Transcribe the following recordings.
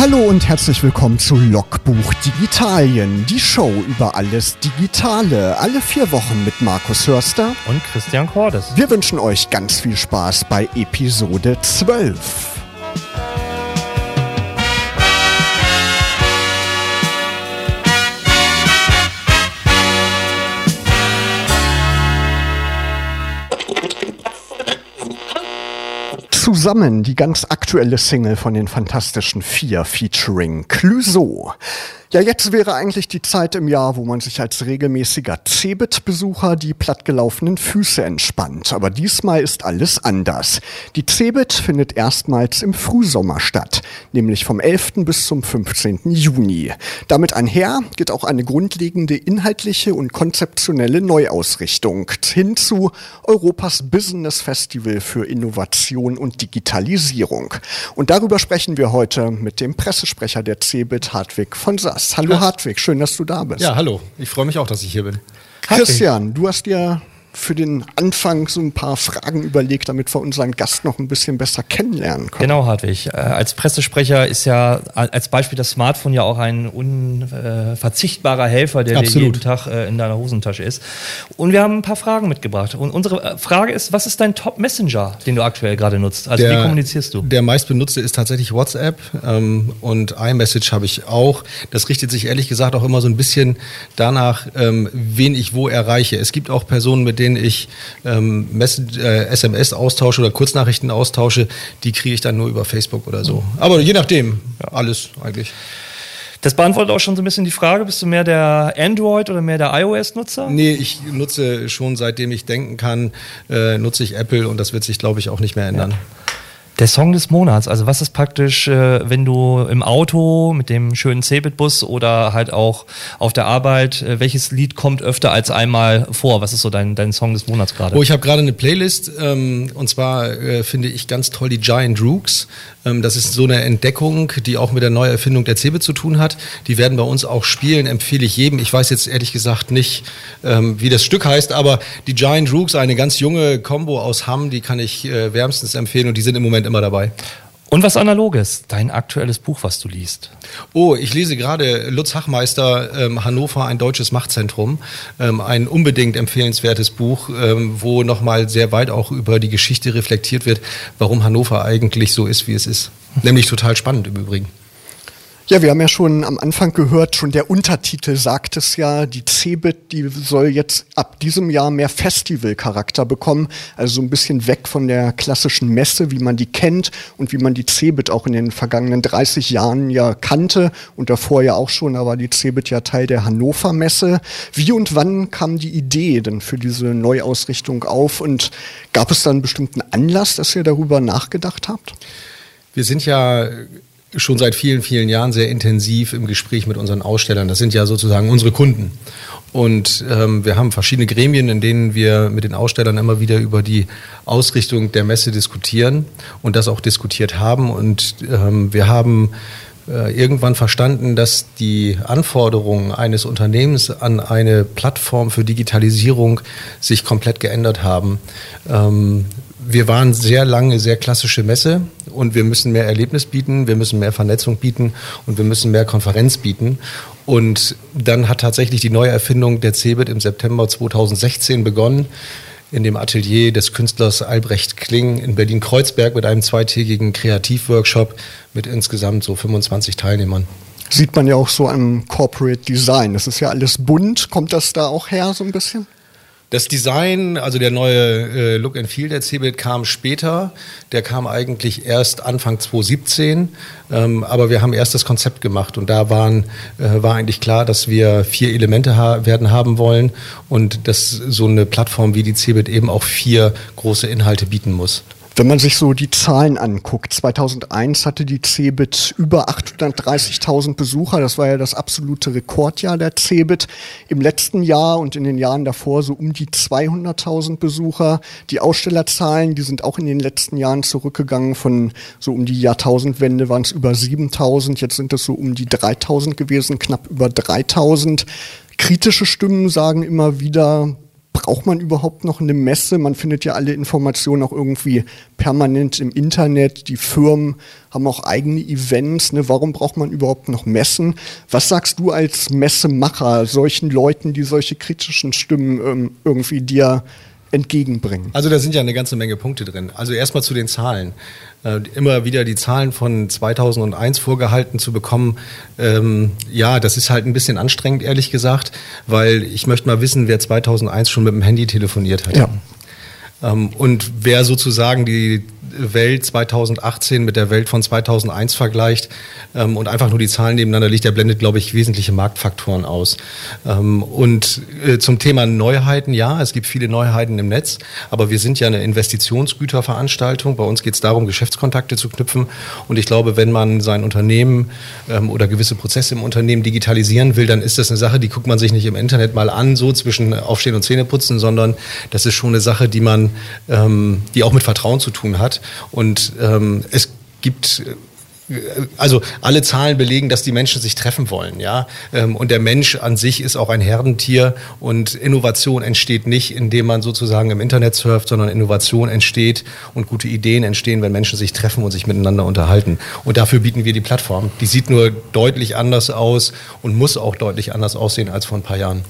Hallo und herzlich willkommen zu Logbuch Digitalien, die Show über alles Digitale, alle vier Wochen mit Markus Hörster und Christian Cordes. Wir wünschen euch ganz viel Spaß bei Episode 12. Zusammen die ganz aktuelle Single von den Fantastischen Vier featuring Clouseau. Ja, jetzt wäre eigentlich die Zeit im Jahr, wo man sich als regelmäßiger Cebit-Besucher die plattgelaufenen Füße entspannt. Aber diesmal ist alles anders. Die Cebit findet erstmals im Frühsommer statt, nämlich vom 11. bis zum 15. Juni. Damit einher geht auch eine grundlegende inhaltliche und konzeptionelle Neuausrichtung hin zu Europas Business Festival für Innovation und Digitalisierung. Und darüber sprechen wir heute mit dem Pressesprecher der Cebit, Hartwig von Sass. Gast. Hallo ja. Hartwig, schön, dass du da bist. Ja, hallo. Ich freue mich auch, dass ich hier bin. Christian, du hast dir für den Anfang so ein paar Fragen überlegt, damit wir unseren Gast noch ein bisschen besser kennenlernen können. Genau, Hartwig. Äh, als Pressesprecher ist ja als Beispiel das Smartphone ja auch ein unverzichtbarer Helfer, der dir jeden Tag äh, in deiner Hosentasche ist. Und wir haben ein paar Fragen mitgebracht. Und unsere äh, Frage ist, was ist dein Top-Messenger, den du aktuell gerade nutzt? Also der, wie kommunizierst du? Der meistbenutzte ist tatsächlich WhatsApp ähm, und iMessage habe ich auch. Das richtet sich ehrlich gesagt auch immer so ein bisschen danach, ähm, wen ich wo erreiche. Es gibt auch Personen, mit denen ich ähm, äh, SMS austausche oder Kurznachrichten austausche, die kriege ich dann nur über Facebook oder so. Aber je nachdem, ja. alles eigentlich. Das beantwortet auch schon so ein bisschen die Frage, bist du mehr der Android oder mehr der iOS-Nutzer? Nee, ich nutze schon seitdem ich denken kann, äh, nutze ich Apple und das wird sich, glaube ich, auch nicht mehr ändern. Ja. Der Song des Monats, also was ist praktisch, äh, wenn du im Auto mit dem schönen Cebit-Bus oder halt auch auf der Arbeit, äh, welches Lied kommt öfter als einmal vor? Was ist so dein, dein Song des Monats gerade? Oh, ich habe gerade eine Playlist ähm, und zwar äh, finde ich ganz toll die Giant Rooks. Ähm, das ist so eine Entdeckung, die auch mit der Neuerfindung der Cebit zu tun hat. Die werden bei uns auch spielen, empfehle ich jedem. Ich weiß jetzt ehrlich gesagt nicht, ähm, wie das Stück heißt, aber die Giant Rooks, eine ganz junge Combo aus Hamm, die kann ich äh, wärmstens empfehlen und die sind im Moment immer dabei. Und was Analoges, dein aktuelles Buch, was du liest. Oh, ich lese gerade Lutz Hachmeister, ähm, Hannover, ein deutsches Machtzentrum. Ähm, ein unbedingt empfehlenswertes Buch, ähm, wo nochmal sehr weit auch über die Geschichte reflektiert wird, warum Hannover eigentlich so ist, wie es ist. Nämlich total spannend im Übrigen. Ja, wir haben ja schon am Anfang gehört, schon der Untertitel sagt es ja, die CeBIT, die soll jetzt ab diesem Jahr mehr Festivalcharakter bekommen, also so ein bisschen weg von der klassischen Messe, wie man die kennt und wie man die CeBIT auch in den vergangenen 30 Jahren ja kannte und davor ja auch schon, da war die CeBIT ja Teil der Hannover Messe. Wie und wann kam die Idee denn für diese Neuausrichtung auf und gab es da einen bestimmten Anlass, dass ihr darüber nachgedacht habt? Wir sind ja schon seit vielen, vielen Jahren sehr intensiv im Gespräch mit unseren Ausstellern. Das sind ja sozusagen unsere Kunden. Und ähm, wir haben verschiedene Gremien, in denen wir mit den Ausstellern immer wieder über die Ausrichtung der Messe diskutieren und das auch diskutiert haben. Und ähm, wir haben äh, irgendwann verstanden, dass die Anforderungen eines Unternehmens an eine Plattform für Digitalisierung sich komplett geändert haben. Ähm, wir waren sehr lange sehr klassische Messe und wir müssen mehr Erlebnis bieten, wir müssen mehr Vernetzung bieten und wir müssen mehr Konferenz bieten. Und dann hat tatsächlich die Neuerfindung der CeBIT im September 2016 begonnen in dem Atelier des Künstlers Albrecht Kling in Berlin-Kreuzberg mit einem zweitägigen Kreativworkshop mit insgesamt so 25 Teilnehmern. Sieht man ja auch so am Corporate Design. Das ist ja alles bunt. Kommt das da auch her so ein bisschen? Das Design, also der neue äh, Look and Feel der CeBIT kam später. Der kam eigentlich erst Anfang 2017. Ähm, aber wir haben erst das Konzept gemacht und da waren, äh, war eigentlich klar, dass wir vier Elemente ha werden haben wollen und dass so eine Plattform wie die CeBIT eben auch vier große Inhalte bieten muss. Wenn man sich so die Zahlen anguckt, 2001 hatte die CeBIT über 830.000 Besucher. Das war ja das absolute Rekordjahr der CeBIT. Im letzten Jahr und in den Jahren davor so um die 200.000 Besucher. Die Ausstellerzahlen, die sind auch in den letzten Jahren zurückgegangen. Von so um die Jahrtausendwende waren es über 7.000. Jetzt sind es so um die 3.000 gewesen, knapp über 3.000. Kritische Stimmen sagen immer wieder, braucht man überhaupt noch eine Messe? Man findet ja alle Informationen auch irgendwie permanent im Internet. Die Firmen haben auch eigene Events. Ne? Warum braucht man überhaupt noch Messen? Was sagst du als Messemacher solchen Leuten, die solche kritischen Stimmen ähm, irgendwie dir entgegenbringen? Also da sind ja eine ganze Menge Punkte drin. Also erstmal zu den Zahlen. Äh, immer wieder die Zahlen von 2001 vorgehalten zu bekommen, ähm, ja, das ist halt ein bisschen anstrengend, ehrlich gesagt, weil ich möchte mal wissen, wer 2001 schon mit dem Handy telefoniert hat. Ja. Ähm, und wer sozusagen die Welt 2018 mit der Welt von 2001 vergleicht ähm, und einfach nur die Zahlen nebeneinander liegt, der blendet, glaube ich, wesentliche Marktfaktoren aus. Ähm, und äh, zum Thema Neuheiten, ja, es gibt viele Neuheiten im Netz, aber wir sind ja eine Investitionsgüterveranstaltung. Bei uns geht es darum, Geschäftskontakte zu knüpfen. Und ich glaube, wenn man sein Unternehmen ähm, oder gewisse Prozesse im Unternehmen digitalisieren will, dann ist das eine Sache, die guckt man sich nicht im Internet mal an, so zwischen Aufstehen und Zähneputzen, sondern das ist schon eine Sache, die man, ähm, die auch mit Vertrauen zu tun hat. Und ähm, es gibt also alle Zahlen belegen, dass die Menschen sich treffen wollen, ja. Ähm, und der Mensch an sich ist auch ein Herdentier und Innovation entsteht nicht, indem man sozusagen im Internet surft, sondern Innovation entsteht und gute Ideen entstehen, wenn Menschen sich treffen und sich miteinander unterhalten. Und dafür bieten wir die Plattform. Die sieht nur deutlich anders aus und muss auch deutlich anders aussehen als vor ein paar Jahren.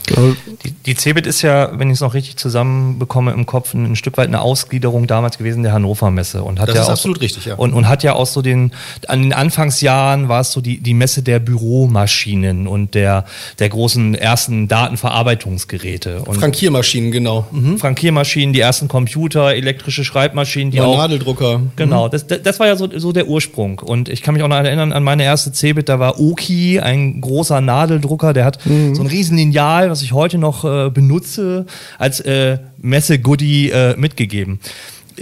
Die, die CeBIT ist ja, wenn ich es noch richtig zusammenbekomme im Kopf, ein, Stück weit eine Ausgliederung damals gewesen der Hannover Messe und hat das ja ist auch, absolut richtig, ja. Und, und hat ja auch so den an den Anfangsjahren war es so die, die Messe der Büromaschinen und der, der großen ersten Datenverarbeitungsgeräte. Und Frankiermaschinen, genau. Mhm. Frankiermaschinen, die ersten Computer, elektrische Schreibmaschinen, die auch. Nadeldrucker. Genau, mhm. das, das war ja so, so der Ursprung. Und ich kann mich auch noch erinnern an meine erste Cebit, da war Oki, ein großer Nadeldrucker, der hat mhm. so ein riesen Lineal, was ich heute noch äh, benutze, als äh, Messe-Goodie äh, mitgegeben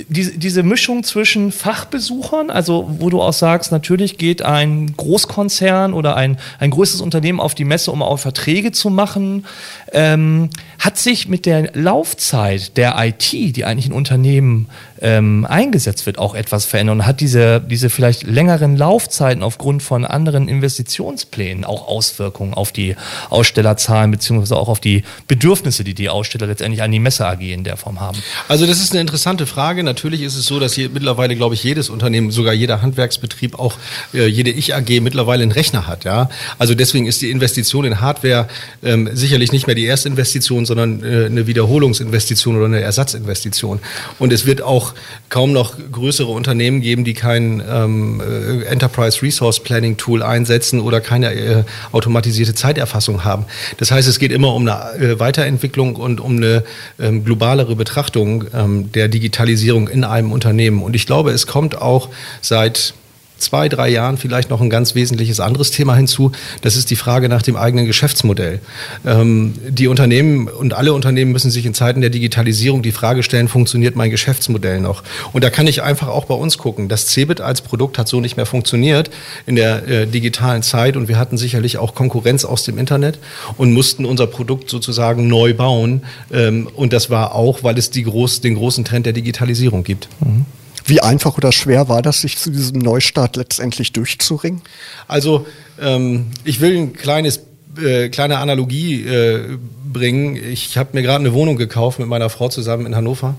diese, diese Mischung zwischen Fachbesuchern, also wo du auch sagst, natürlich geht ein Großkonzern oder ein, ein größeres Unternehmen auf die Messe, um auch Verträge zu machen, ähm, hat sich mit der Laufzeit der IT, die eigentlich in Unternehmen ähm, eingesetzt wird, auch etwas verändert und hat diese, diese vielleicht längeren Laufzeiten aufgrund von anderen Investitionsplänen auch Auswirkungen auf die Ausstellerzahlen beziehungsweise auch auf die Bedürfnisse, die die Aussteller letztendlich an die Messe AG in der Form haben? Also das ist eine interessante Frage. Natürlich ist es so, dass hier mittlerweile, glaube ich, jedes Unternehmen, sogar jeder Handwerksbetrieb, auch äh, jede Ich-AG mittlerweile einen Rechner hat. Ja? Also deswegen ist die Investition in Hardware ähm, sicherlich nicht mehr die erste Investition, sondern äh, eine Wiederholungsinvestition oder eine Ersatzinvestition. Und es wird auch kaum noch größere Unternehmen geben, die kein ähm, äh, Enterprise Resource Planning Tool einsetzen oder keine äh, automatisierte Zeiterfassung haben. Das heißt, es geht immer um eine äh, Weiterentwicklung und um eine ähm, globalere Betrachtung ähm, der Digitalisierung in einem Unternehmen. Und ich glaube, es kommt auch seit zwei, drei Jahren vielleicht noch ein ganz wesentliches anderes Thema hinzu. Das ist die Frage nach dem eigenen Geschäftsmodell. Ähm, die Unternehmen und alle Unternehmen müssen sich in Zeiten der Digitalisierung die Frage stellen, funktioniert mein Geschäftsmodell noch? Und da kann ich einfach auch bei uns gucken. Das Cebit als Produkt hat so nicht mehr funktioniert in der äh, digitalen Zeit und wir hatten sicherlich auch Konkurrenz aus dem Internet und mussten unser Produkt sozusagen neu bauen. Ähm, und das war auch, weil es groß, den großen Trend der Digitalisierung gibt. Mhm. Wie einfach oder schwer war das, sich zu diesem Neustart letztendlich durchzuringen? Also ähm, ich will ein kleines äh, kleine Analogie äh, bringen. Ich habe mir gerade eine Wohnung gekauft mit meiner Frau zusammen in Hannover.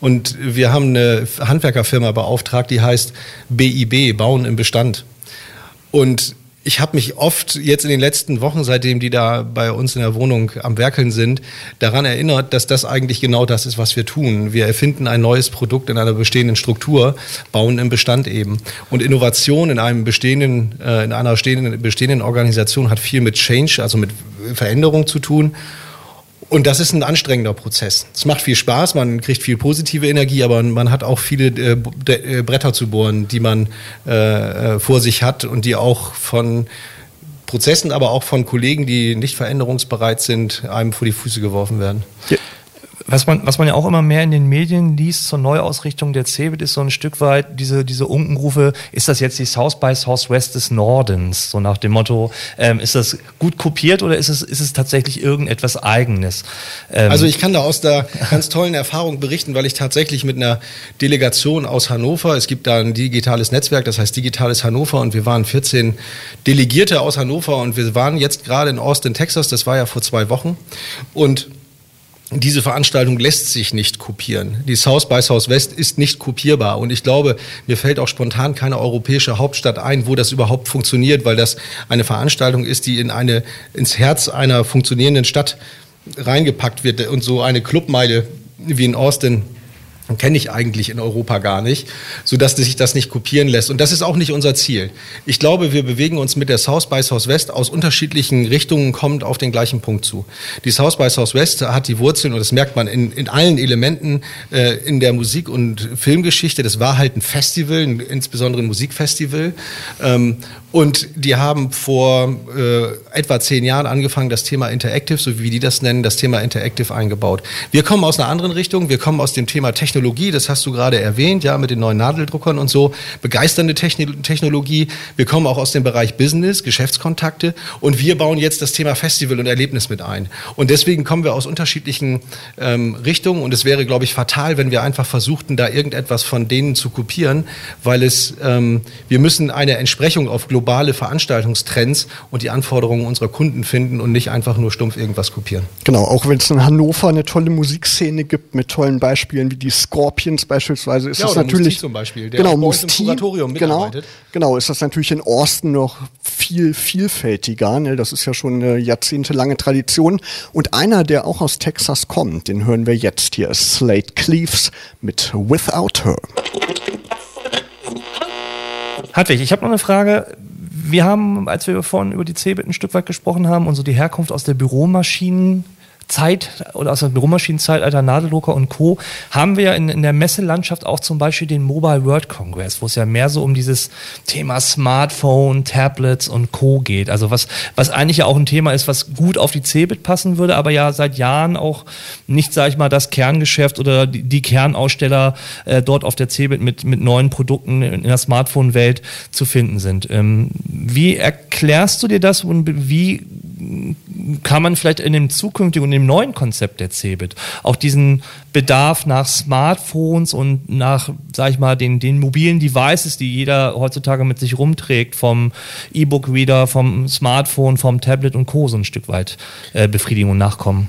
Und wir haben eine Handwerkerfirma beauftragt, die heißt BIB, Bauen im Bestand. Und ich habe mich oft jetzt in den letzten Wochen, seitdem die da bei uns in der Wohnung am Werkeln sind, daran erinnert, dass das eigentlich genau das ist, was wir tun. Wir erfinden ein neues Produkt in einer bestehenden Struktur, bauen im Bestand eben. Und Innovation in einem bestehenden, äh, in einer bestehenden, bestehenden Organisation hat viel mit Change, also mit Veränderung zu tun. Und das ist ein anstrengender Prozess. Es macht viel Spaß, man kriegt viel positive Energie, aber man hat auch viele äh, äh, Bretter zu bohren, die man äh, äh, vor sich hat und die auch von Prozessen, aber auch von Kollegen, die nicht veränderungsbereit sind, einem vor die Füße geworfen werden. Ja. Was man, was man ja auch immer mehr in den Medien liest zur Neuausrichtung der CeBIT ist so ein Stück weit diese, diese Unkenrufe, ist das jetzt die South by Southwest des Nordens? So nach dem Motto, ähm, ist das gut kopiert oder ist es, ist es tatsächlich irgendetwas Eigenes? Ähm also ich kann da aus der ganz tollen Erfahrung berichten, weil ich tatsächlich mit einer Delegation aus Hannover, es gibt da ein digitales Netzwerk, das heißt Digitales Hannover und wir waren 14 Delegierte aus Hannover und wir waren jetzt gerade in Austin, Texas, das war ja vor zwei Wochen und diese Veranstaltung lässt sich nicht kopieren. Die South by Southwest ist nicht kopierbar. Und ich glaube, mir fällt auch spontan keine europäische Hauptstadt ein, wo das überhaupt funktioniert, weil das eine Veranstaltung ist, die in eine, ins Herz einer funktionierenden Stadt reingepackt wird und so eine Clubmeile wie in Austin kenne ich eigentlich in Europa gar nicht, sodass sich das nicht kopieren lässt. Und das ist auch nicht unser Ziel. Ich glaube, wir bewegen uns mit der South by Southwest aus unterschiedlichen Richtungen kommend auf den gleichen Punkt zu. Die South by Southwest hat die Wurzeln, und das merkt man in, in allen Elementen äh, in der Musik- und Filmgeschichte. Das war halt ein Festival, insbesondere ein Musikfestival. Ähm, und die haben vor äh, etwa zehn Jahren angefangen, das Thema Interactive, so wie die das nennen, das Thema Interactive eingebaut. Wir kommen aus einer anderen Richtung. Wir kommen aus dem Thema Technologie, das hast du gerade erwähnt, ja, mit den neuen Nadeldruckern und so. Begeisternde Technologie. Wir kommen auch aus dem Bereich Business, Geschäftskontakte. Und wir bauen jetzt das Thema Festival und Erlebnis mit ein. Und deswegen kommen wir aus unterschiedlichen ähm, Richtungen. Und es wäre, glaube ich, fatal, wenn wir einfach versuchten, da irgendetwas von denen zu kopieren, weil es, ähm, wir müssen eine Entsprechung auf global globale Veranstaltungstrends und die Anforderungen unserer Kunden finden und nicht einfach nur stumpf irgendwas kopieren. Genau, auch wenn es in Hannover eine tolle Musikszene gibt mit tollen Beispielen wie die Scorpions beispielsweise, ist ja, das natürlich Musti zum Beispiel, der genau, Musti, Kuratorium genau, genau, ist das natürlich in Austin noch viel vielfältiger. Ne? Das ist ja schon eine jahrzehntelange Tradition. Und einer, der auch aus Texas kommt, den hören wir jetzt hier, ist Slate Cleaves mit Without Her. Hartwig, ich habe noch eine Frage wir haben, als wir vorhin über die Cebit ein Stück weit gesprochen haben und so die Herkunft aus der Büromaschinen Zeit oder aus der Büromaschinenzeitalter, Nadeldrucker und Co. haben wir in, in der Messelandschaft auch zum Beispiel den Mobile World Congress, wo es ja mehr so um dieses Thema Smartphone, Tablets und Co. geht. Also was, was eigentlich ja auch ein Thema ist, was gut auf die Cebit passen würde, aber ja seit Jahren auch nicht, sage ich mal, das Kerngeschäft oder die, die Kernaussteller äh, dort auf der Cebit mit, mit neuen Produkten in der Smartphone-Welt zu finden sind. Ähm, wie erklärst du dir das und wie kann man vielleicht in dem zukünftigen und dem neuen Konzept der Cebit auch diesen Bedarf nach Smartphones und nach, sag ich mal, den, den mobilen Devices, die jeder heutzutage mit sich rumträgt, vom E-Book-Reader, vom Smartphone, vom Tablet und Co. so ein Stück weit äh, befriedigen und nachkommen?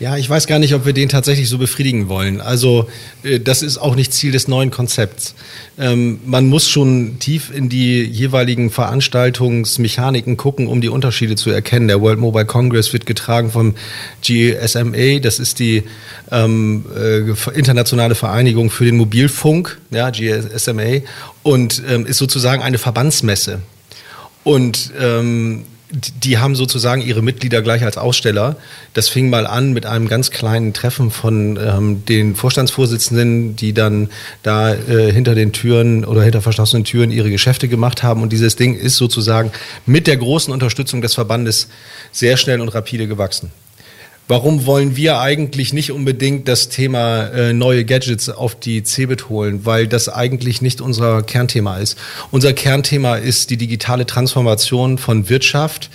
Ja, ich weiß gar nicht, ob wir den tatsächlich so befriedigen wollen. Also äh, das ist auch nicht Ziel des neuen Konzepts. Ähm, man muss schon tief in die jeweiligen Veranstaltungsmechaniken gucken, um die Unterschiede zu erkennen. Der World Mobile Congress wird getragen vom GSMA, das ist die ähm, äh, internationale Vereinigung für den Mobilfunk, ja, GSMA, und ähm, ist sozusagen eine Verbandsmesse. Und ähm, die haben sozusagen ihre Mitglieder gleich als Aussteller. Das fing mal an mit einem ganz kleinen Treffen von ähm, den Vorstandsvorsitzenden, die dann da äh, hinter den Türen oder hinter verschlossenen Türen ihre Geschäfte gemacht haben. Und dieses Ding ist sozusagen mit der großen Unterstützung des Verbandes sehr schnell und rapide gewachsen. Warum wollen wir eigentlich nicht unbedingt das Thema äh, neue Gadgets auf die Cebit holen? Weil das eigentlich nicht unser Kernthema ist. Unser Kernthema ist die digitale Transformation von Wirtschaft,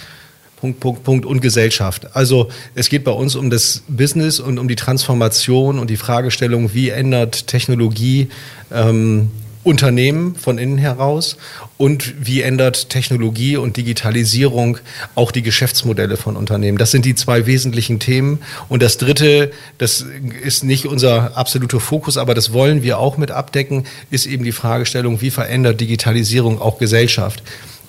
Punkt, Punkt, Punkt und Gesellschaft. Also es geht bei uns um das Business und um die Transformation und die Fragestellung, wie ändert Technologie ähm, Unternehmen von innen heraus und wie ändert Technologie und Digitalisierung auch die Geschäftsmodelle von Unternehmen. Das sind die zwei wesentlichen Themen. Und das Dritte, das ist nicht unser absoluter Fokus, aber das wollen wir auch mit abdecken, ist eben die Fragestellung, wie verändert Digitalisierung auch Gesellschaft.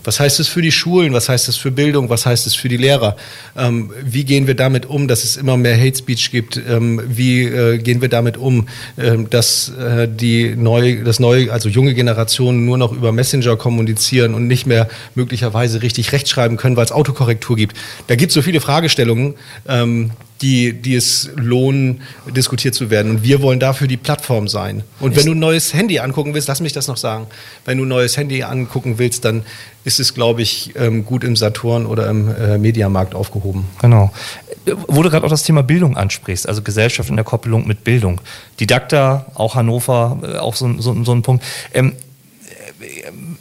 Was heißt es für die Schulen? Was heißt es für Bildung? Was heißt es für die Lehrer? Ähm, wie gehen wir damit um, dass es immer mehr Hate Speech gibt? Ähm, wie äh, gehen wir damit um, ähm, dass äh, die neue, das neue, also junge Generationen nur noch über Messenger kommunizieren und nicht mehr möglicherweise richtig rechtschreiben können, weil es Autokorrektur gibt? Da gibt es so viele Fragestellungen. Die, die es lohnen, diskutiert zu werden. Und wir wollen dafür die Plattform sein. Und wenn du ein neues Handy angucken willst, lass mich das noch sagen, wenn du ein neues Handy angucken willst, dann ist es, glaube ich, ähm, gut im Saturn oder im äh, Mediamarkt aufgehoben. Genau. Wo du gerade auch das Thema Bildung ansprichst, also Gesellschaft in der Koppelung mit Bildung. Didakta, auch Hannover, äh, auch so, so, so ein Punkt. Ähm,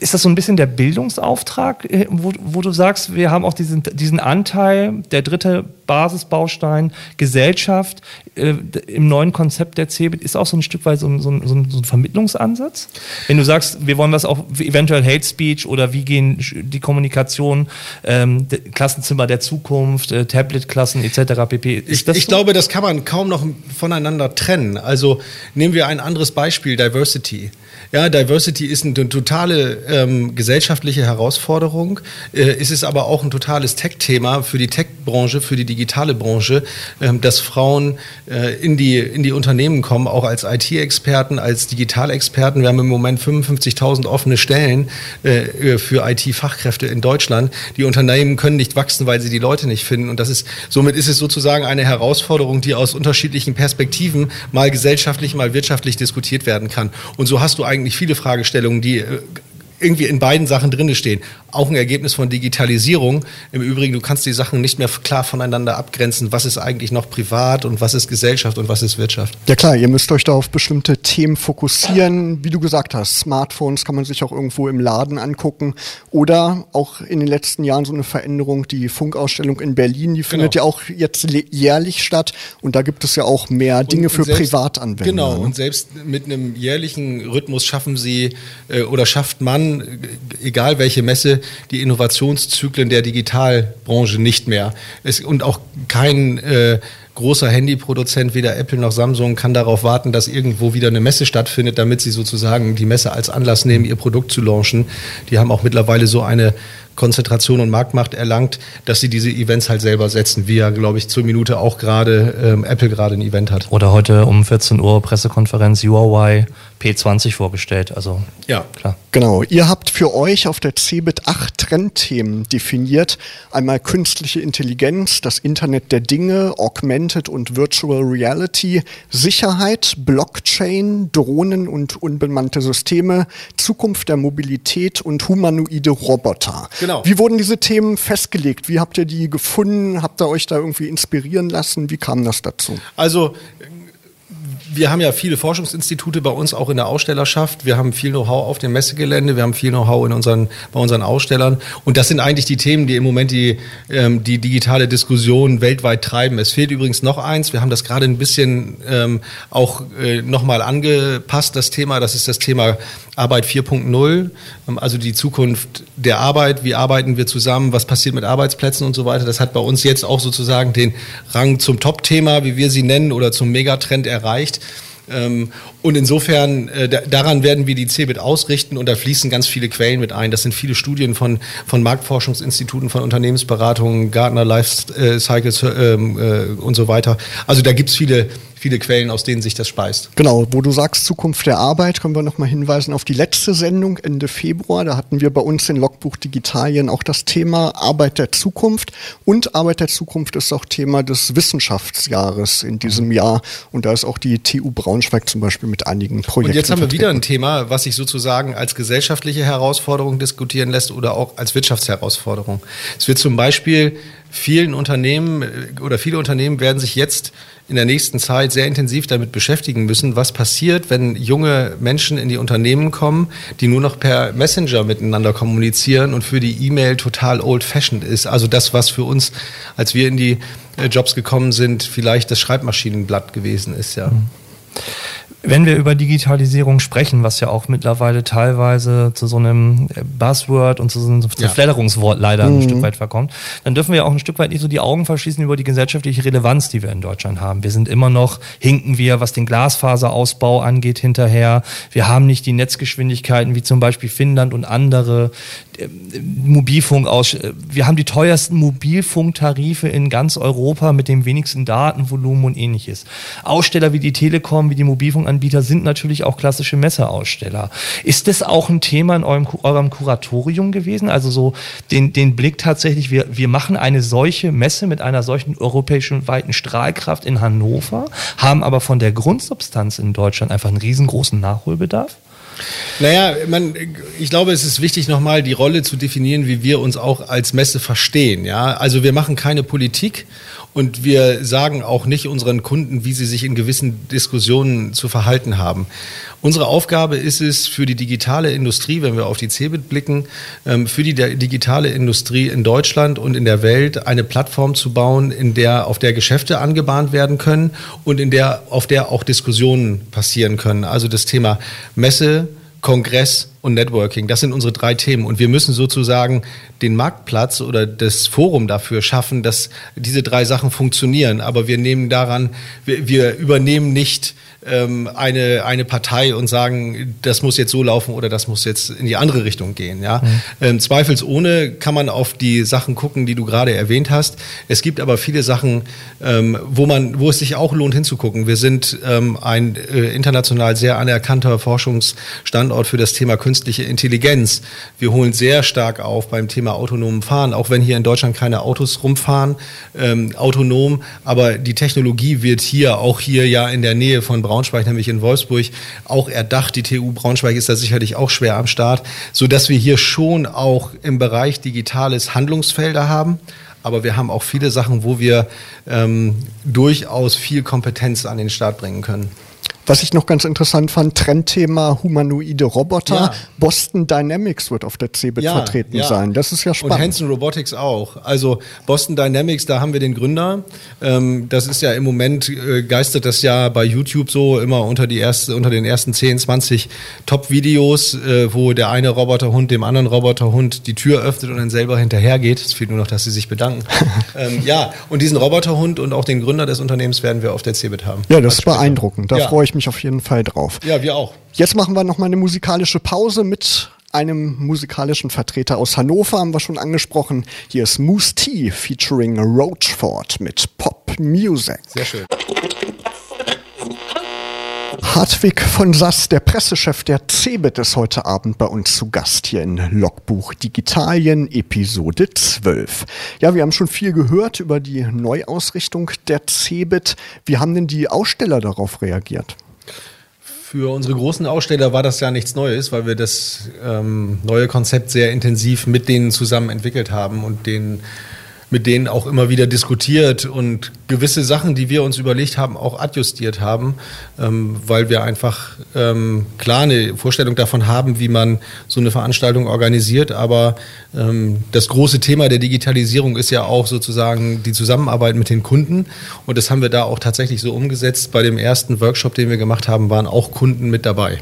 ist das so ein bisschen der Bildungsauftrag, äh, wo, wo du sagst, wir haben auch diesen, diesen Anteil, der dritte Basisbaustein, Gesellschaft äh, im neuen Konzept der CeBIT, ist auch so ein Stück weit so ein, so, ein, so ein Vermittlungsansatz? Wenn du sagst, wir wollen was auch eventuell Hate Speech oder wie gehen die Kommunikation, ähm, Klassenzimmer der Zukunft, äh, Tablet-Klassen etc. pp. Ist ich, ich so? glaube, das kann man kaum noch voneinander trennen. Also nehmen wir ein anderes Beispiel, Diversity. Ja, Diversity ist eine totale ähm, gesellschaftliche Herausforderung. Äh, ist es aber auch ein totales Tech-Thema für die Tech-Branche, für die digitale Branche, ähm, dass Frauen äh, in, die, in die Unternehmen kommen, auch als IT-Experten, als Digitalexperten. Wir haben im Moment 55.000 offene Stellen äh, für IT-Fachkräfte in Deutschland. Die Unternehmen können nicht wachsen, weil sie die Leute nicht finden. Und das ist, somit ist es sozusagen eine Herausforderung, die aus unterschiedlichen Perspektiven mal gesellschaftlich, mal wirtschaftlich diskutiert werden kann. Und so hast du eigentlich eigentlich viele Fragestellungen, die äh, irgendwie in beiden Sachen drinne stehen. Auch ein Ergebnis von Digitalisierung. Im Übrigen, du kannst die Sachen nicht mehr klar voneinander abgrenzen. Was ist eigentlich noch privat und was ist Gesellschaft und was ist Wirtschaft? Ja klar, ihr müsst euch da auf bestimmte Themen fokussieren. Wie du gesagt hast, Smartphones kann man sich auch irgendwo im Laden angucken. Oder auch in den letzten Jahren so eine Veränderung, die Funkausstellung in Berlin, die findet genau. ja auch jetzt jährlich statt. Und da gibt es ja auch mehr Dinge und, für selbst, Privatanwender. Genau, ne? und selbst mit einem jährlichen Rhythmus schaffen sie äh, oder schafft man egal welche Messe, die Innovationszyklen der Digitalbranche nicht mehr. Es, und auch kein äh, großer Handyproduzent, weder Apple noch Samsung, kann darauf warten, dass irgendwo wieder eine Messe stattfindet, damit sie sozusagen die Messe als Anlass nehmen, ihr Produkt zu launchen. Die haben auch mittlerweile so eine Konzentration und Marktmacht erlangt, dass sie diese Events halt selber setzen, wie ja, glaube ich, zur Minute auch gerade ähm, Apple gerade ein Event hat. Oder heute um 14 Uhr Pressekonferenz Huawei P20 vorgestellt. Also ja, klar. Genau. Ihr habt für euch auf der CeBIT acht Trendthemen definiert. Einmal künstliche Intelligenz, das Internet der Dinge, Augmented und Virtual Reality, Sicherheit, Blockchain, Drohnen und unbemannte Systeme, Zukunft der Mobilität und humanoide Roboter. Genau. Wie wurden diese Themen festgelegt? Wie habt ihr die gefunden? Habt ihr euch da irgendwie inspirieren lassen? Wie kam das dazu? Also wir haben ja viele Forschungsinstitute bei uns auch in der Ausstellerschaft. Wir haben viel Know-how auf dem Messegelände, wir haben viel Know-how in unseren, bei unseren Ausstellern. Und das sind eigentlich die Themen, die im Moment die, ähm, die digitale Diskussion weltweit treiben. Es fehlt übrigens noch eins. Wir haben das gerade ein bisschen ähm, auch äh, nochmal angepasst, das Thema. Das ist das Thema Arbeit 4.0, ähm, also die Zukunft der Arbeit. Wie arbeiten wir zusammen? Was passiert mit Arbeitsplätzen und so weiter? Das hat bei uns jetzt auch sozusagen den Rang zum Top-Thema, wie wir sie nennen, oder zum Megatrend erreicht. Und insofern, äh, daran werden wir die CeBIT ausrichten und da fließen ganz viele Quellen mit ein. Das sind viele Studien von, von Marktforschungsinstituten, von Unternehmensberatungen, Gartner Life äh, Cycles ähm, äh, und so weiter. Also da gibt es viele, viele Quellen, aus denen sich das speist. Genau, wo du sagst Zukunft der Arbeit, können wir nochmal hinweisen auf die letzte Sendung Ende Februar. Da hatten wir bei uns in Logbuch Digitalien auch das Thema Arbeit der Zukunft. Und Arbeit der Zukunft ist auch Thema des Wissenschaftsjahres in diesem Jahr. Und da ist auch die TU Braunschweig zum Beispiel mit einigen Projekten. Und jetzt haben wir wieder ein Thema, was sich sozusagen als gesellschaftliche Herausforderung diskutieren lässt oder auch als Wirtschaftsherausforderung. Es wird zum Beispiel vielen Unternehmen äh, oder viele Unternehmen werden sich jetzt in der nächsten Zeit sehr intensiv damit beschäftigen müssen, was passiert, wenn junge Menschen in die Unternehmen kommen, die nur noch per Messenger miteinander kommunizieren und für die E-Mail total old-fashioned ist. Also das, was für uns, als wir in die äh, Jobs gekommen sind, vielleicht das Schreibmaschinenblatt gewesen ist, ja. Mhm. Wenn wir über Digitalisierung sprechen, was ja auch mittlerweile teilweise zu so einem Buzzword und zu so einem Zerfledderungswort leider mhm. ein Stück weit verkommt, dann dürfen wir auch ein Stück weit nicht so die Augen verschließen über die gesellschaftliche Relevanz, die wir in Deutschland haben. Wir sind immer noch, hinken wir, was den Glasfaserausbau angeht, hinterher. Wir haben nicht die Netzgeschwindigkeiten wie zum Beispiel Finnland und andere. Mobilfunk aus. Wir haben die teuersten Mobilfunktarife in ganz Europa mit dem wenigsten Datenvolumen und ähnliches. Aussteller wie die Telekom, wie die Mobilfunkanbieter sind natürlich auch klassische Messeaussteller. Ist das auch ein Thema in eurem, eurem Kuratorium gewesen? Also so den, den Blick tatsächlich, wir, wir machen eine solche Messe mit einer solchen europäischen weiten Strahlkraft in Hannover, haben aber von der Grundsubstanz in Deutschland einfach einen riesengroßen Nachholbedarf? Naja, man, ich glaube, es ist wichtig, nochmal die Rolle zu definieren, wie wir uns auch als Messe verstehen. Ja? Also wir machen keine Politik Und wir sagen auch nicht unseren Kunden, wie sie sich in gewissen Diskussionen zu verhalten haben. Unsere Aufgabe ist es für die digitale Industrie, wenn wir auf die CeBIT blicken, ähm, für die digitale Industrie in Deutschland und in der Welt eine Plattform zu bauen, in der, auf der Geschäfte angebahnt werden können und in der, auf der auch Diskussionen passieren können. Also das Thema Messe, Kongress und Networking. Das sind unsere drei Themen. Und wir müssen sozusagen den Marktplatz oder das Forum dafür schaffen, dass diese drei Sachen funktionieren. Aber wir nehmen daran, wir, wir übernehmen nicht ähm, eine, eine Partei und sagen, das muss jetzt so laufen oder das muss jetzt in die andere Richtung gehen. Ja? Mhm. Ähm, zweifelsohne kann man auf die Sachen gucken, die du gerade erwähnt hast. Es gibt aber viele Sachen, ähm, wo, man, wo es sich auch lohnt hinzugucken. Wir sind ähm, ein äh, international sehr anerkannter Forschungsstandort für das Thema künstliche Intelligenz. Wir holen sehr stark auf beim Thema autonomen Fahren, auch wenn hier in Deutschland keine Autos rumfahren, ähm, autonom, aber die Technologie wird hier, auch hier ja in der Nähe von Braunschweig, Braunschweig, nämlich in Wolfsburg, auch erdacht. Die TU Braunschweig ist da sicherlich auch schwer am Start, sodass wir hier schon auch im Bereich Digitales Handlungsfelder haben. Aber wir haben auch viele Sachen, wo wir ähm, durchaus viel Kompetenz an den Start bringen können. Was ich noch ganz interessant fand, Trendthema humanoide Roboter. Ja. Boston Dynamics wird auf der CeBIT ja, vertreten ja. sein. Das ist ja spannend. Und Hanson Robotics auch. Also Boston Dynamics, da haben wir den Gründer. Ähm, das ist ja im Moment, äh, geistert das ja bei YouTube so immer unter, die erste, unter den ersten 10, 20 Top-Videos, äh, wo der eine Roboterhund dem anderen Roboterhund die Tür öffnet und dann selber hinterhergeht. Es fehlt nur noch, dass sie sich bedanken. ähm, ja, und diesen Roboterhund und auch den Gründer des Unternehmens werden wir auf der CeBIT haben. Ja, das ist beeindruckend. Da freue ich ich mich auf jeden Fall drauf. Ja, wir auch. Jetzt machen wir noch mal eine musikalische Pause mit einem musikalischen Vertreter aus Hannover, haben wir schon angesprochen. Hier ist Moose T featuring Roachford mit Pop Music. Sehr schön. Hartwig von Sass, der Pressechef der CeBIT, ist heute Abend bei uns zu Gast hier in Logbuch Digitalien, Episode 12. Ja, wir haben schon viel gehört über die Neuausrichtung der CeBIT. Wie haben denn die Aussteller darauf reagiert? Für unsere großen Aussteller war das ja nichts Neues, weil wir das ähm, neue Konzept sehr intensiv mit denen zusammen entwickelt haben und den mit denen auch immer wieder diskutiert und gewisse Sachen, die wir uns überlegt haben, auch adjustiert haben, ähm, weil wir einfach ähm, klar eine Vorstellung davon haben, wie man so eine Veranstaltung organisiert. Aber ähm, das große Thema der Digitalisierung ist ja auch sozusagen die Zusammenarbeit mit den Kunden. Und das haben wir da auch tatsächlich so umgesetzt. Bei dem ersten Workshop, den wir gemacht haben, waren auch Kunden mit dabei.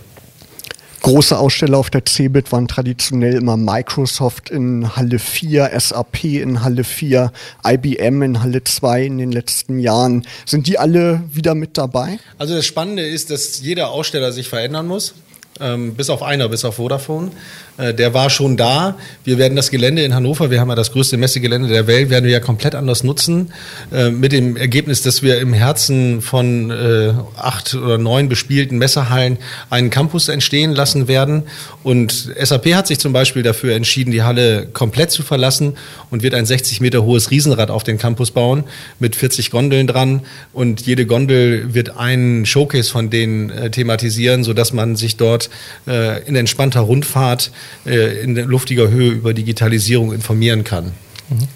Große Aussteller auf der CeBIT waren traditionell immer Microsoft in Halle 4, SAP in Halle 4, IBM in Halle 2 in den letzten Jahren. Sind die alle wieder mit dabei? Also das Spannende ist, dass jeder Aussteller sich verändern muss. Ähm, bis auf einer, bis auf Vodafone. Äh, der war schon da. Wir werden das Gelände in Hannover, wir haben ja das größte Messegelände der Welt, werden wir ja komplett anders nutzen. Äh, mit dem Ergebnis, dass wir im Herzen von äh, acht oder neun bespielten Messehallen einen Campus entstehen lassen werden. Und SAP hat sich zum Beispiel dafür entschieden, die Halle komplett zu verlassen und wird ein 60 Meter hohes Riesenrad auf den Campus bauen mit 40 Gondeln dran. Und jede Gondel wird einen Showcase von denen äh, thematisieren, sodass man sich dort äh, in entspannter Rundfahrt äh, in luftiger Höhe über Digitalisierung informieren kann.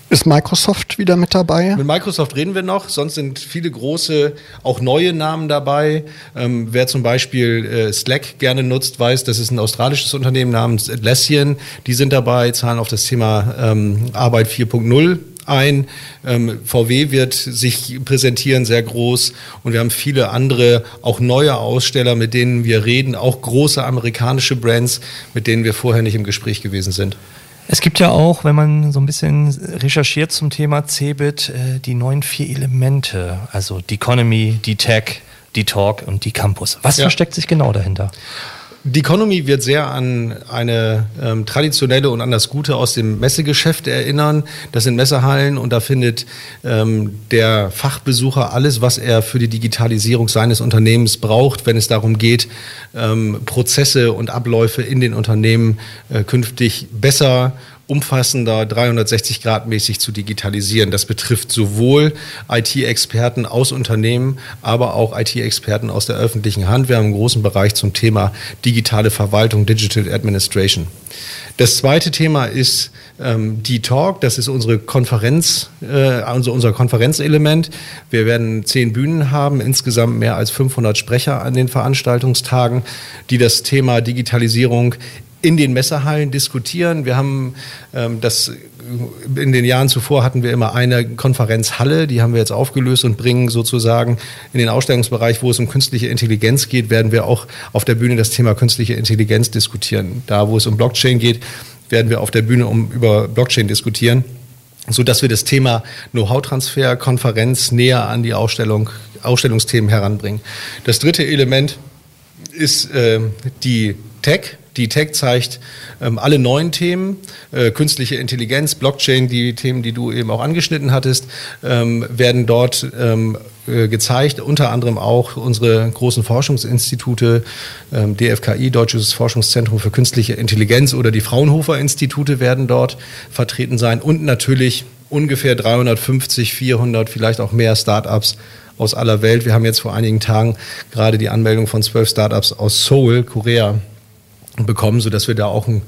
Ist Microsoft wieder mit dabei? Mit Microsoft reden wir noch, sonst sind viele große, auch neue Namen dabei. Ähm, wer zum Beispiel äh, Slack gerne nutzt, weiß, das ist ein australisches Unternehmen namens Atlassian. Die sind dabei, zahlen auf das Thema ähm, Arbeit 4.0 ein. Ähm, VW wird sich präsentieren, sehr groß. Und wir haben viele andere, auch neue Aussteller, mit denen wir reden, auch große amerikanische Brands, mit denen wir vorher nicht im Gespräch gewesen sind. Es gibt ja auch, wenn man so ein bisschen recherchiert zum Thema Cebit, äh, die neuen vier Elemente, also die Economy, die Tech, die Talk und die Campus. Was ja. versteckt sich genau dahinter? Die Economy wird sehr an eine ähm, traditionelle und an das Gute aus dem Messegeschäft erinnern. Das sind Messehallen und da findet ähm, der Fachbesucher alles, was er für die Digitalisierung seines Unternehmens braucht, wenn es darum geht, ähm, Prozesse und Abläufe in den Unternehmen äh, künftig besser umfassender 360 Grad mäßig zu digitalisieren. Das betrifft sowohl IT-Experten aus Unternehmen, aber auch IT-Experten aus der öffentlichen Hand. Wir haben einen großen Bereich zum Thema digitale Verwaltung, Digital Administration. Das zweite Thema ist ähm, die Talk. Das ist unsere Konferenz, äh, also unser Konferenzelement. Wir werden zehn Bühnen haben, insgesamt mehr als 500 Sprecher an den Veranstaltungstagen, die das Thema Digitalisierung in den Messehallen diskutieren. Wir haben ähm, das in den Jahren zuvor hatten wir immer eine Konferenzhalle, die haben wir jetzt aufgelöst und bringen sozusagen in den Ausstellungsbereich, wo es um künstliche Intelligenz geht, werden wir auch auf der Bühne das Thema künstliche Intelligenz diskutieren. Da, wo es um Blockchain geht, werden wir auf der Bühne um, über Blockchain diskutieren, so dass wir das Thema Know-how-Transfer, Konferenz näher an die Ausstellung, Ausstellungsthemen heranbringen. Das dritte Element ist äh, die Tech, die Tech zeigt ähm, alle neuen Themen, äh, künstliche Intelligenz, Blockchain, die Themen, die du eben auch angeschnitten hattest, ähm, werden dort ähm, äh, gezeigt. Unter anderem auch unsere großen Forschungsinstitute, ähm, DFKI, Deutsches Forschungszentrum für künstliche Intelligenz oder die Fraunhofer Institute werden dort vertreten sein und natürlich ungefähr 350, 400, vielleicht auch mehr Startups aus aller Welt. Wir haben jetzt vor einigen Tagen gerade die Anmeldung von zwölf Startups aus Seoul, Korea, bekommen, sodass wir da auch einen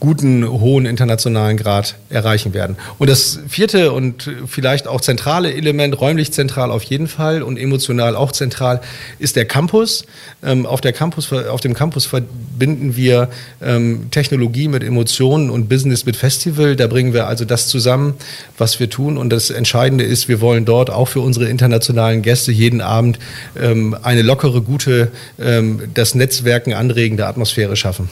guten, hohen internationalen Grad erreichen werden. Und das vierte und vielleicht auch zentrale Element, räumlich zentral auf jeden Fall und emotional auch zentral, ist der Campus. Ähm, auf, der Campus auf dem Campus verbinden wir ähm, Technologie mit Emotionen und Business mit Festival. Da bringen wir also das zusammen, was wir tun. Und das Entscheidende ist, wir wollen dort auch für unsere internationalen Gäste jeden Abend ähm, eine lockere, gute, das Netzwerken anregende Atmosphäre schaffen.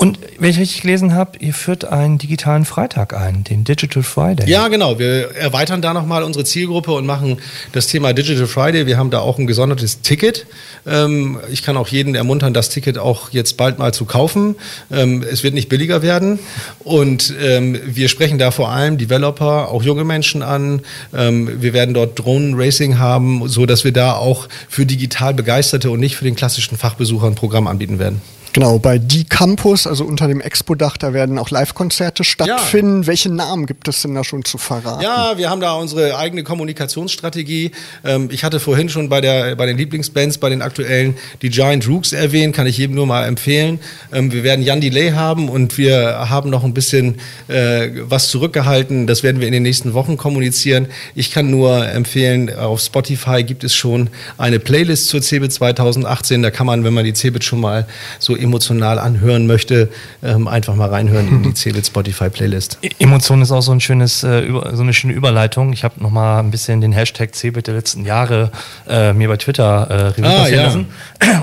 Und wenn ich richtig gelesen habe, ihr führt einen digitalen Freitag ein, den Digital Friday. Ja, genau. Wir erweitern da nochmal unsere Zielgruppe und machen das Thema Digital Friday. Wir haben da auch ein gesondertes Ticket. Ähm, ich kann auch jeden ermuntern, das Ticket auch jetzt bald mal zu kaufen. Ähm, es wird nicht billiger werden. Und ähm, wir sprechen da vor allem Developer, auch junge Menschen an. Wir werden dort Drohnen-Racing haben, so dass wir da auch für digital Begeisterte und nicht für den klassischen Fachbesucher ein Programm anbieten werden. Genau, bei Die Campus, also unter dem Expo-Dach, da werden auch Live-Konzerte stattfinden. Ja. Welche Namen gibt es denn da schon zu verraten? Ja, wir haben da unsere eigene Kommunikationsstrategie. Ähm, ich hatte vorhin schon bei, der, bei den Lieblingsbands, bei den aktuellen, die Giant Rooks erwähnt, kann ich jedem nur mal empfehlen. Ähm, wir werden Jan Delay haben und wir haben noch ein bisschen äh, was zurückgehalten. Das werden wir in den nächsten Wochen kommunizieren. Ich kann nur empfehlen, auf Spotify gibt es schon eine Playlist zur CeBIT 2018. Da kann man, wenn man die CeBIT schon mal so emotional anhören möchte, ähm, einfach mal reinhören in die Cebit Spotify Playlist. Emotion ist auch so ein schönes, äh, so eine schöne Überleitung. Ich habe noch mal ein bisschen den Hashtag Cebit der letzten Jahre äh, mir bei Twitter äh, Revue ah, ja. lassen.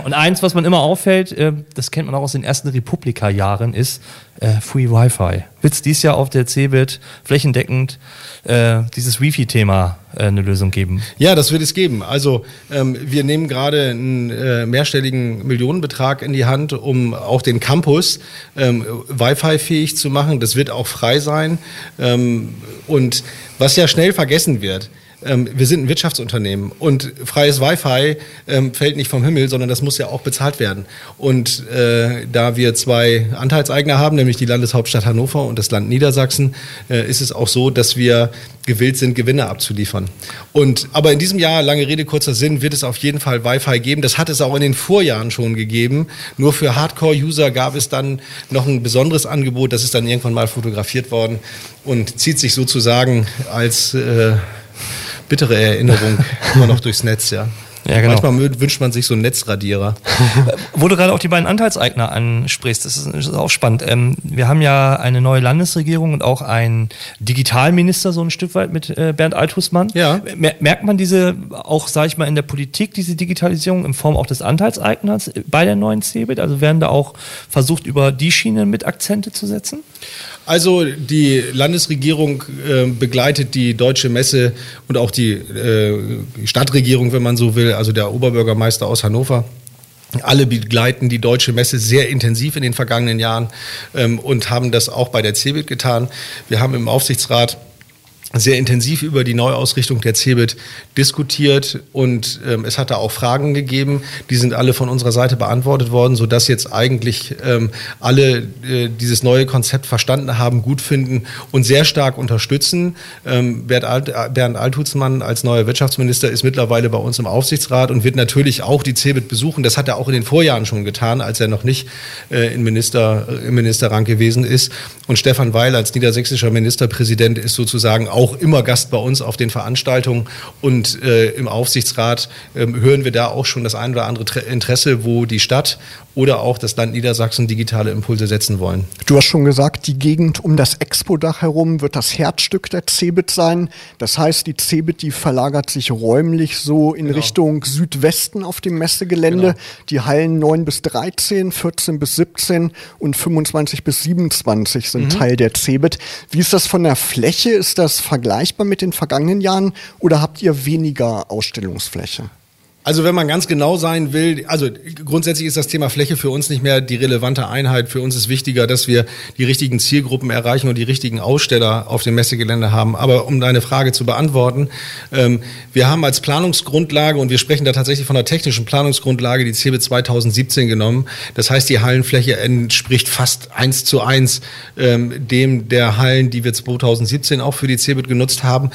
Und eins, was man immer auffällt, äh, das kennt man auch aus den ersten Republika-Jahren, ist äh, Free Wi-Fi. Wird es dieses Jahr auf der Cebit flächendeckend äh, dieses Wi-Fi-Thema äh, eine Lösung geben? Ja, das wird es geben. Also ähm, wir nehmen gerade einen äh, mehrstelligen Millionenbetrag in die Hand, um auch den Campus ähm, Wi-Fi-fähig zu machen. Das wird auch frei sein. Ähm, und was ja schnell vergessen wird, ähm, wir sind ein Wirtschaftsunternehmen und freies Wi-Fi ähm, fällt nicht vom Himmel, sondern das muss ja auch bezahlt werden. Und äh, da wir zwei Anteilseigner haben, nämlich die Landeshauptstadt Hannover und das Land Niedersachsen, äh, ist es auch so, dass wir gewillt sind, Gewinne abzuliefern. Und aber in diesem Jahr, lange Rede, kurzer Sinn, wird es auf jeden Fall Wi-Fi geben. Das hat es auch in den Vorjahren schon gegeben. Nur für Hardcore-User gab es dann noch ein besonderes Angebot. Das ist dann irgendwann mal fotografiert worden und zieht sich sozusagen als äh, bittere Erinnerung immer noch durchs Netz, ja. Ja, genau. Manchmal wünscht man sich so einen Netzradierer. Wo du gerade auch die beiden Anteilseigner ansprichst, das ist, das ist auch spannend. Ähm, wir haben ja eine neue Landesregierung und auch einen Digitalminister so ein Stück weit mit äh, Bernd Althusmann. Ja. Merkt man diese auch, sage ich mal, in der Politik, diese Digitalisierung in Form auch des Anteilseigners bei der neuen CeBIT? Also werden da auch versucht, über die Schienen mit Akzente zu setzen? Also die Landesregierung äh, begleitet die deutsche Messe und auch die äh, Stadtregierung, wenn man so will, also der Oberbürgermeister aus Hannover. Alle begleiten die deutsche Messe sehr intensiv in den vergangenen Jahren ähm, und haben das auch bei der CeBIT getan. Wir haben im Aufsichtsrat sehr intensiv über die Neuausrichtung der CeBIT diskutiert und ähm, es hat da auch Fragen gegeben, die sind alle von unserer Seite beantwortet worden, sodass jetzt eigentlich ähm, alle äh, dieses neue Konzept verstanden haben, gut finden und sehr stark unterstützen. Ähm, Bernd, Alt, Bernd Althutzmann als neuer Wirtschaftsminister ist mittlerweile bei uns im Aufsichtsrat und wird natürlich auch die CeBIT besuchen. Das hat er auch in den Vorjahren schon getan, als er noch nicht äh, im, Minister, im Ministerrang gewesen ist. Und Stefan Weil als niedersächsischer Ministerpräsident ist sozusagen immer Gast bei uns auf den Veranstaltungen und äh, im Aufsichtsrat äh, hören wir da auch schon das ein oder andere Interesse, wo die Stadt oder auch das Land Niedersachsen digitale Impulse setzen wollen. Du hast schon gesagt, die Gegend um das Expo-Dach herum wird das Herzstück der CeBIT sein. Das heißt, die CeBIT, die verlagert sich räumlich so in genau. Richtung Südwesten auf dem Messegelände. Genau. Die Hallen 9 bis 13, 14 bis 17 und 25 bis 27 sind mhm. Teil der CeBIT. Wie ist das von der Fläche? Ist das vergleichbar mit den vergangenen Jahren oder habt ihr weniger Ausstellungsfläche? Also wenn man ganz genau sein will, also grundsätzlich ist das Thema Fläche für uns nicht mehr die relevante Einheit. Für uns ist wichtiger, dass wir die richtigen Zielgruppen erreichen und die richtigen Aussteller auf dem Messegelände haben. Aber um deine Frage zu beantworten, ähm, wir haben als Planungsgrundlage, und wir sprechen da tatsächlich von der technischen Planungsgrundlage, die CB 2017 genommen. Das heißt, die Hallenfläche entspricht fast eins zu eins ähm, dem der Hallen, die wir 2017 auch für die CeBIT genutzt haben.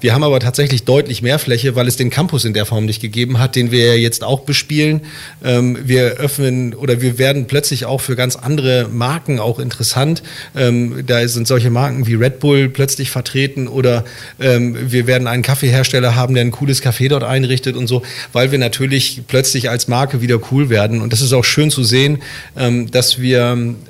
Wir haben aber tatsächlich deutlich mehr Fläche, weil es den Campus in der Form nicht gegeben hat den wir jetzt auch bespielen. Ähm, wir öffnen oder wir werden plötzlich auch für ganz andere Marken auch interessant. Ähm, da sind solche Marken wie Red Bull plötzlich vertreten oder ähm, wir werden einen Kaffeehersteller haben, der ein cooles Café dort einrichtet und so, weil wir natürlich plötzlich als Marke wieder cool werden. Und das ist auch schön zu sehen, ähm, dass wir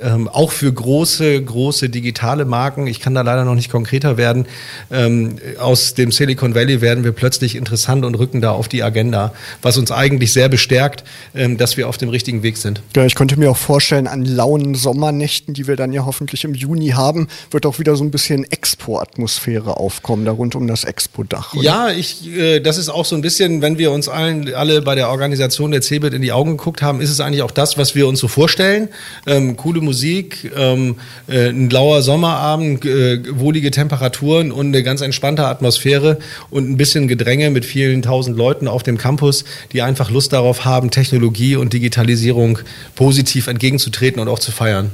ähm, auch für große, große digitale Marken, ich kann da leider noch nicht konkreter werden, ähm, aus dem Silicon Valley werden wir plötzlich interessant und rücken da auf die Agenda, was uns eigentlich sehr bestärkt, ähm, dass wir auf dem richtigen Weg sind. Ja, ich könnte mir auch vorstellen, an lauen Sommernächten, die wir dann ja hoffentlich im Juni haben, wird auch wieder so ein bisschen Expo-Atmosphäre aufkommen, da rund um das Expo-Dach. Ja, ich, äh, das ist auch so ein bisschen, wenn wir uns allen, alle bei der Organisation der CeBIT in die Augen geguckt haben, ist es eigentlich auch das, was wir uns so vorstellen. Ähm, coole Musik, ähm, äh, ein lauer Sommerabend, äh, wohlige Temperaturen und eine ganz entspannte Atmosphäre und ein bisschen Gedränge mit vielen tausend Leuten auf dem Campus die einfach Lust darauf haben, Technologie und Digitalisierung positiv entgegenzutreten und auch zu feiern.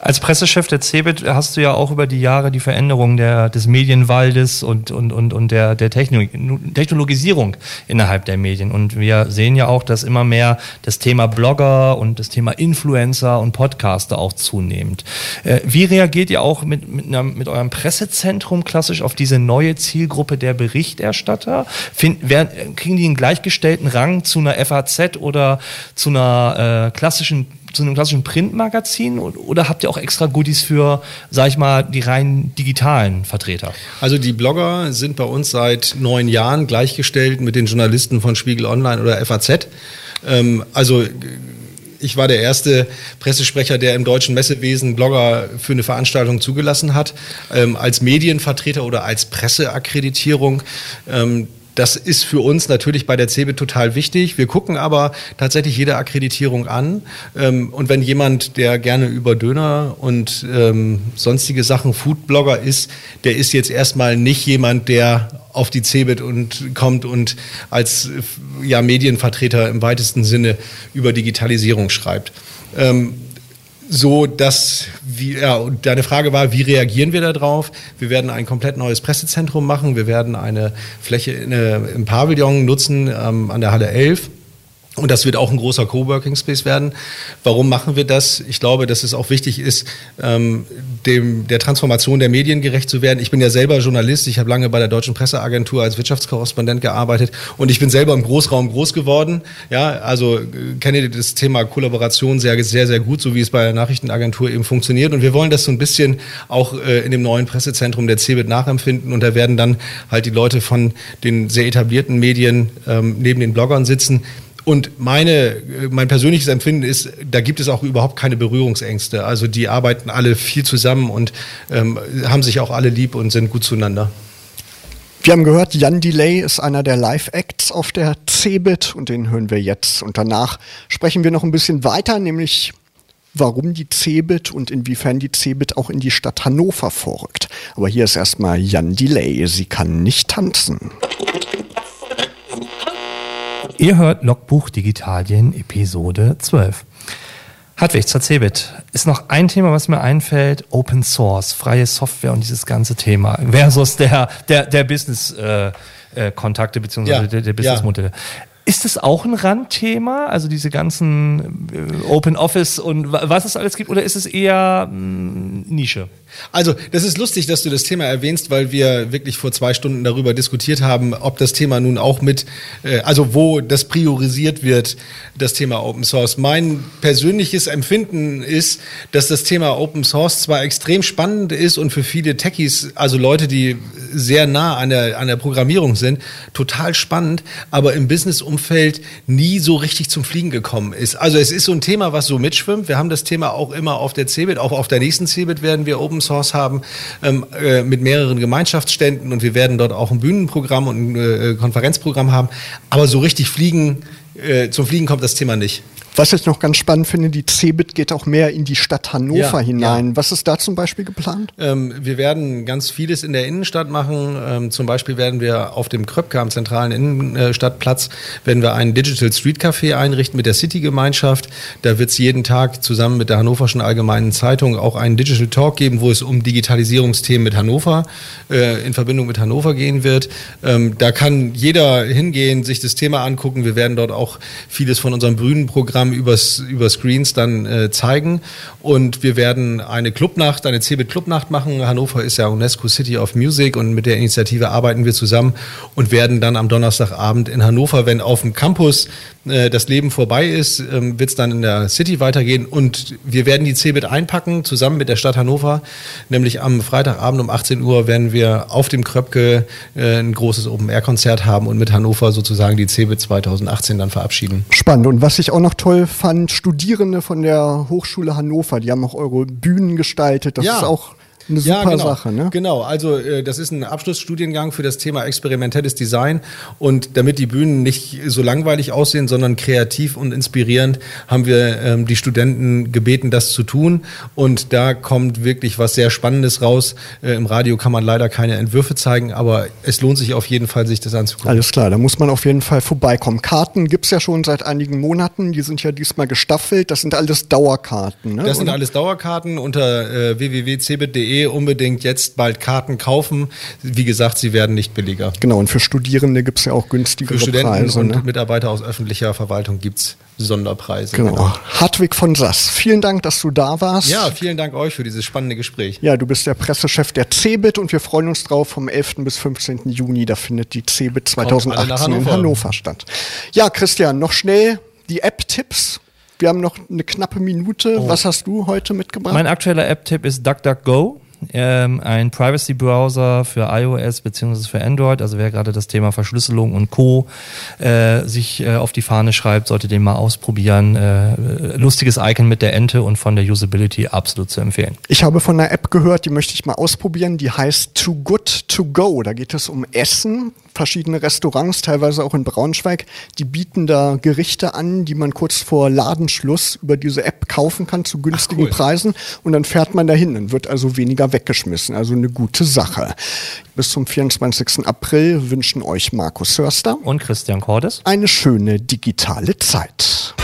Als Pressechef der CeBIT hast du ja auch über die Jahre die Veränderung der, des Medienwaldes und, und, und, und der, der Technologisierung innerhalb der Medien. Und wir sehen ja auch, dass immer mehr das Thema Blogger und das Thema Influencer und Podcaster auch zunehmend. Äh, wie reagiert ihr auch mit, mit, einer, mit eurem Pressezentrum klassisch auf diese neue Zielgruppe der Berichterstatter? Find, werden, kriegen die einen gleichgestellten Rang zu einer FAZ oder zu einer äh, klassischen zu einem klassischen Printmagazin oder habt ihr auch extra Goodies für, sag ich mal, die rein digitalen Vertreter? Also die Blogger sind bei uns seit neun Jahren gleichgestellt mit den Journalisten von Spiegel Online oder FAZ. Ähm, also ich war der erste Pressesprecher, der im deutschen Messewesen Blogger für eine Veranstaltung zugelassen hat, ähm, als Medienvertreter oder als Presseakkreditierung. Ähm, das ist für uns natürlich bei der CeBIT total wichtig. Wir gucken aber tatsächlich jede Akkreditierung an. Ähm, und wenn jemand, der gerne über Döner und ähm, sonstige Sachen Foodblogger ist, der ist jetzt erstmal nicht jemand, der auf die CeBIT und kommt und als ja, Medienvertreter im weitesten Sinne über Digitalisierung schreibt. Ähm, so dass, wie, ja, und deine Frage war, wie reagieren wir darauf? Wir werden ein komplett neues Pressezentrum machen. Wir werden eine Fläche eine, im Pavillon nutzen ähm, an der Halle 11 und das wird auch ein großer Coworking Space werden. Warum machen wir das? Ich glaube, dass es auch wichtig ist, ähm, dem, der Transformation der Medien gerecht zu werden. Ich bin ja selber Journalist. Ich habe lange bei der Deutschen Presseagentur als Wirtschaftskorrespondent gearbeitet und ich bin selber im Großraum groß geworden. Ja, also äh, kenne das Thema Kollaboration sehr, sehr, sehr gut, so wie es bei der Nachrichtenagentur eben funktioniert. Und wir wollen das so ein bisschen auch äh, in dem neuen Pressezentrum der CeBIT nachempfinden. Und da werden dann halt die Leute von den sehr etablierten Medien ähm, neben den Bloggern sitzen und meine, mein persönliches Empfinden ist, da gibt es auch überhaupt keine Berührungsängste. Also die arbeiten alle viel zusammen und ähm, haben sich auch alle lieb und sind gut zueinander. Wir haben gehört, Jan Delay ist einer der Live-Acts auf der CeBIT und den hören wir jetzt. Und danach sprechen wir noch ein bisschen weiter, nämlich warum die Cebit und inwiefern die Cebit auch in die Stadt Hannover vorrückt. Aber hier ist erstmal Jan Delay. Sie kann nicht tanzen. Ihr hört Logbuch Digitalien Episode 12. Hartwig zur Cebit. Ist noch ein Thema, was mir einfällt. Open Source, freie Software und dieses ganze Thema versus der, der, der Business, äh, äh, Kontakte beziehungsweise ja, der, der Businessmodelle. Ja. Ist das auch ein Randthema, also diese ganzen äh, Open Office und was es alles gibt, oder ist es eher mh, mm, Nische? Also, das ist lustig, dass du das Thema erwähnst, weil wir wirklich vor zwei Stunden darüber diskutiert haben, ob das Thema nun auch mit, äh, also wo das priorisiert wird, das Thema Open Source. Mein persönliches Empfinden ist, dass das Thema Open Source zwar extrem spannend ist und für viele Techies, also Leute, die sehr nah an der, an der Programmierung sind, total spannend, aber im Business-Umfeld nie so richtig zum Fliegen gekommen ist. Also es ist so ein Thema, was so mitschwimmt. Wir haben das Thema auch immer auf der CeBIT, auch auf der nächsten CeBIT werden wir Open Source haben ähm, äh, mit mehreren Gemeinschaftsständen und wir werden dort auch ein Bühnenprogramm und ein äh, Konferenzprogramm haben. Aber so richtig fliegen, äh, zum Fliegen kommt das Thema nicht. Was ich noch ganz spannend finde, die CeBIT geht auch mehr in die Stadt Hannover ja, hinein. Ja. Was ist da zum Beispiel geplant? Ähm, wir werden ganz vieles in der Innenstadt machen. Ähm, zum Beispiel werden wir auf dem Kröpke am zentralen Innenstadtplatz werden wir einen Digital Street Café einrichten mit der City-Gemeinschaft. Da wird es jeden Tag zusammen mit der Hannoverschen Allgemeinen Zeitung auch einen Digital Talk geben, wo es um Digitalisierungsthemen mit Hannover äh, in Verbindung mit Hannover gehen wird. Ähm, da kann jeder hingehen, sich das Thema angucken. Wir werden dort auch vieles von unserem Bühnenprogramm Programm übers, über Screens dann äh, zeigen. Und wir werden eine Clubnacht, eine CeBIT Clubnacht machen. Hannover ist ja UNESCO City of Music und mit der Initiative arbeiten wir zusammen und werden dann am Donnerstagabend in Hannover, wenn auf dem Campus äh, das Leben vorbei ist, ähm, wird es dann in der City weitergehen und wir werden die CeBIT einpacken, zusammen mit der Stadt Hannover. Nämlich am Freitagabend um 18 Uhr werden wir auf dem Kröpke äh, ein großes Open-Air-Konzert haben und mit Hannover sozusagen die CeBIT 2018 dann verabschieden. Spannend. Und was ich auch noch toll fand, Studierende von der Hochschule Hannover, die haben auch eure Bühnen gestaltet. Das ja. ist auch eine super ja, genau. Sache, ne? Genau, also äh, das ist ein Abschlussstudiengang für das Thema experimentelles Design und damit die Bühnen nicht so langweilig aussehen, sondern kreativ und inspirierend, haben wir ähm, die Studenten gebeten, das zu tun und da kommt wirklich was sehr Spannendes raus. Äh, Im Radio kann man leider keine Entwürfe zeigen, aber es lohnt sich auf jeden Fall, sich das anzugucken. Alles klar, da muss man auf jeden Fall vorbeikommen. Karten gibt's ja schon seit einigen Monaten, die sind ja diesmal gestaffelt, das sind alles Dauerkarten, ne? Das sind alles Dauerkarten unter äh, www.cebit.de unbedingt jetzt bald Karten kaufen. Wie gesagt, sie werden nicht billiger. Genau, und für Studierende gibt es ja auch günstigere Preise. Für Studenten Preise, und ne? Mitarbeiter aus öffentlicher Verwaltung gibt es Sonderpreise. Genau. genau. Hartwig von Sass, vielen Dank, dass du da warst. Ja, vielen Dank euch für dieses spannende Gespräch. Ja, du bist der Pressechef der CeBIT und wir freuen uns drauf vom 11. bis 15. Juni. Da findet die CeBIT 2018 Hannover. in Hannover statt. Ja, Christian, noch schnell die App-Tipps. Wir haben noch eine knappe Minute. Oh. Was hast du heute mitgebracht? Mein aktueller App-Tipp ist DuckDuckGo ähm, ein Privacy-Browser für iOS bzw. für Android. Also wer gerade das Thema Verschlüsselung und Co. Äh, sich äh, auf die Fahne schreibt, sollte den mal ausprobieren. Äh, lustiges Icon mit der Ente und von der Usability absolut zu empfehlen. Ich habe von einer App gehört, die möchte ich mal ausprobieren. Die heißt Too Good To Go. Da geht es um Essen verschiedene Restaurants, teilweise auch in Braunschweig, die bieten da Gerichte an, die man kurz vor Ladenschluss über diese App kaufen kann zu günstigen Ach, cool. Preisen und dann fährt man dahin und wird also weniger weggeschmissen. Also eine gute Sache. Bis zum 24. April wünschen euch Markus Hörster und Christian Cordes eine schöne digitale Zeit.